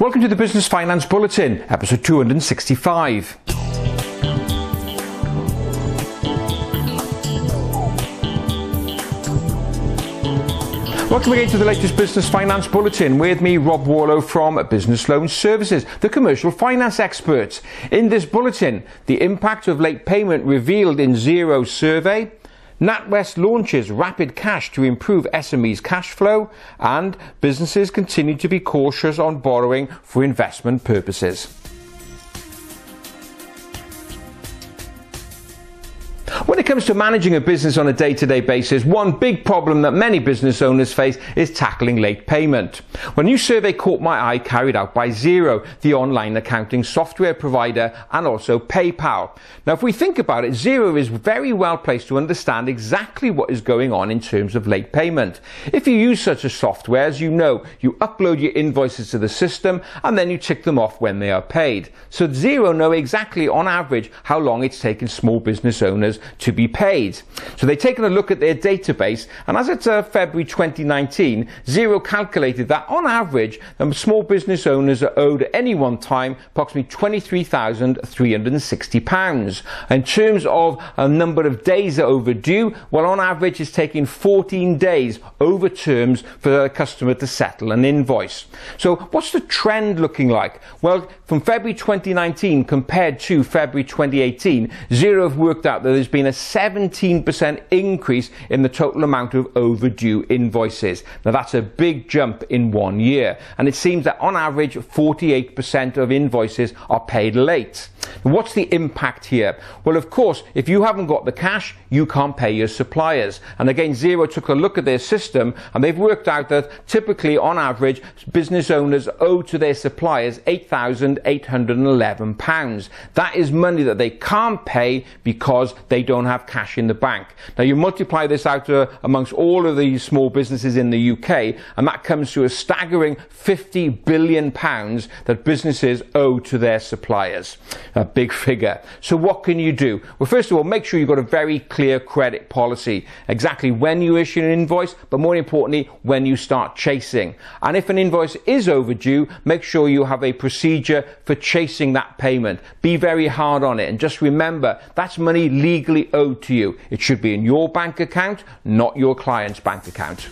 Welcome to the Business Finance Bulletin, episode 265. Welcome again to the latest Business Finance Bulletin. With me, Rob Warlow from Business Loan Services, the commercial finance experts. In this bulletin, the impact of late payment revealed in Xero survey, NatWest launches rapid cash to improve SMEs cash flow and businesses continue to be cautious on borrowing for investment purposes. Comes to managing a business on a day to day basis, one big problem that many business owners face is tackling late payment. When a new survey caught my eye carried out by Xero, the online accounting software provider, and also PayPal. Now, if we think about it, Xero is very well placed to understand exactly what is going on in terms of late payment. If you use such a software, as you know, you upload your invoices to the system and then you tick them off when they are paid. So Xero know exactly on average how long it's taken small business owners to be paid. So they've taken a look at their database, and as it's uh, February 2019, Xero calculated that on average, small business owners are owed at any one time approximately £23,360. In terms of a number of days overdue, well, on average, it's taking 14 days over terms for a customer to settle an invoice. So, what's the trend looking like? Well, from February 2019 compared to February 2018, Xero have worked out that there's been a 17% increase in the total amount of overdue invoices. Now that's a big jump in one year. And it seems that on average, 48% of invoices are paid late. What's the impact here? Well, of course, if you haven't got the cash, you can't pay your suppliers. And again, Xero took a look at their system and they've worked out that typically, on average, business owners owe to their suppliers £8,811. That is money that they can't pay because they don't have cash in the bank. Now, you multiply this out uh, amongst all of the small businesses in the UK, and that comes to a staggering £50 billion that businesses owe to their suppliers a big figure. So what can you do? Well, first of all, make sure you've got a very clear credit policy. Exactly when you issue an invoice, but more importantly, when you start chasing. And if an invoice is overdue, make sure you have a procedure for chasing that payment. Be very hard on it. And just remember, that's money legally owed to you. It should be in your bank account, not your client's bank account.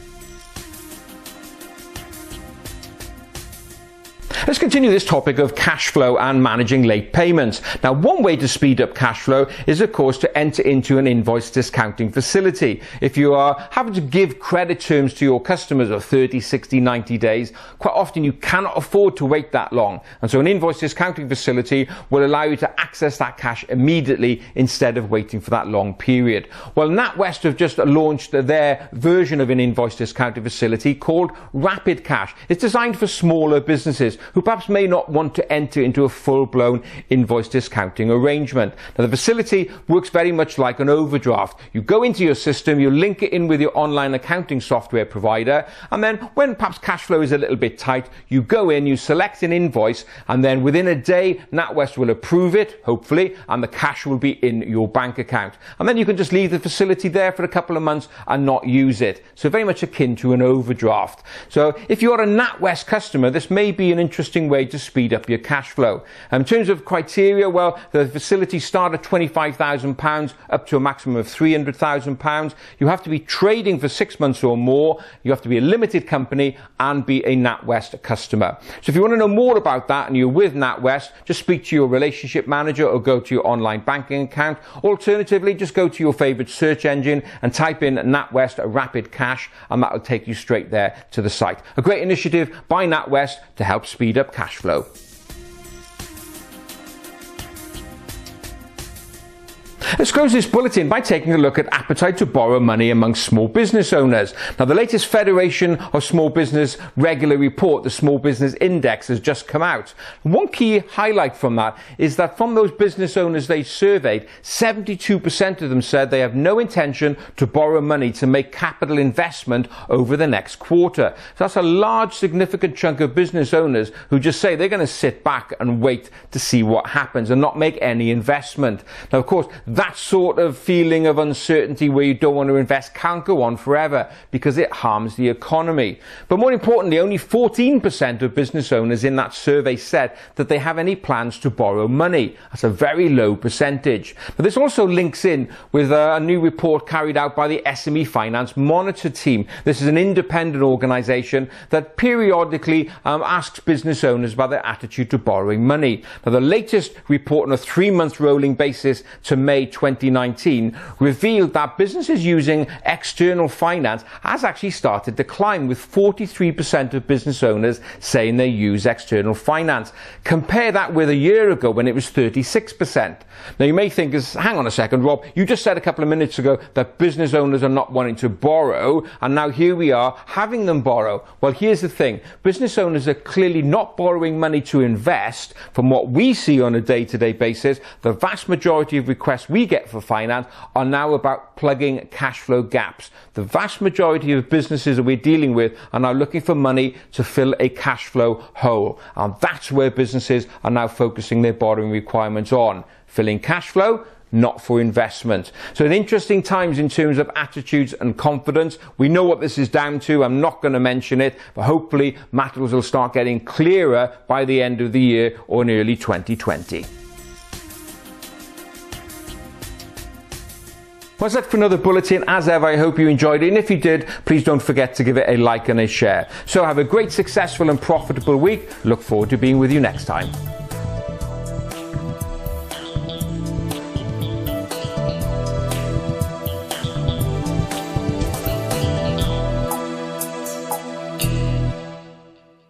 Let's continue this topic of cash flow and managing late payments. Now, one way to speed up cash flow is, of course, to enter into an invoice discounting facility. If you are having to give credit terms to your customers of 30, 60, 90 days, quite often you cannot afford to wait that long. And so an invoice discounting facility will allow you to access that cash immediately instead of waiting for that long period. Well, NatWest have just launched their version of an invoice discounting facility called Rapid Cash. It's designed for smaller businesses who perhaps may not want to enter into a full-blown invoice discounting arrangement. Now the facility works very much like an overdraft. You go into your system, you link it in with your online accounting software provider, and then when perhaps cash flow is a little bit tight, you go in, you select an invoice, and then within a day, NatWest will approve it, hopefully, and the cash will be in your bank account. And then you can just leave the facility there for a couple of months and not use it. So very much akin to an overdraft. So if you're a NatWest customer, this may be an interesting interesting way to speed up your cash flow. Um, in terms of criteria, well, the facilities start at £25,000 up to a maximum of £300,000. You have to be trading for six months or more. You have to be a limited company and be a NatWest customer. So if you want to know more about that and you're with NatWest, just speak to your relationship manager or go to your online banking account. Alternatively, just go to your favorite search engine and type in NatWest Rapid Cash and that will take you straight there to the site. A great initiative by NatWest to help speed speed up cash flow. Let's close this bulletin by taking a look at appetite to borrow money among small business owners. Now, the latest Federation of Small Business regular report, the Small Business Index, has just come out. One key highlight from that is that from those business owners they surveyed, 72% of them said they have no intention to borrow money to make capital investment over the next quarter. So that's a large, significant chunk of business owners who just say they're going to sit back and wait to see what happens and not make any investment. Now, of course, that sort of feeling of uncertainty where you don't want to invest can't go on forever because it harms the economy. But more importantly, only 14% of business owners in that survey said that they have any plans to borrow money. That's a very low percentage. But this also links in with a new report carried out by the SME Finance Monitor team. This is an independent organization that periodically um, asks business owners about their attitude to borrowing money. Now, the latest report on a three month rolling basis to May 2019 revealed that businesses using external finance has actually started to climb with 43% of business owners saying they use external finance. Compare that with a year ago when it was 36%. Now you may think, hang on a second, Rob, you just said a couple of minutes ago that business owners are not wanting to borrow, and now here we are having them borrow. Well, here's the thing. Business owners are clearly not borrowing money to invest. From what we see on a day-to-day basis, the vast majority of requests we get for finance are now about plugging cash flow gaps. The vast majority of businesses that we're dealing with are now looking for money to fill a cash flow hole. And that's where businesses are now focusing their borrowing requirements on. Filling cash flow, not for investment. So in interesting times in terms of attitudes and confidence. We know what this is down to. I'm not going to mention it, but hopefully matters will start getting clearer by the end of the year or in early 2020. That's it for another bulletin. As ever, I hope you enjoyed it. And if you did, please don't forget to give it a like and a share. So have a great, successful and profitable week. Look forward to being with you next time.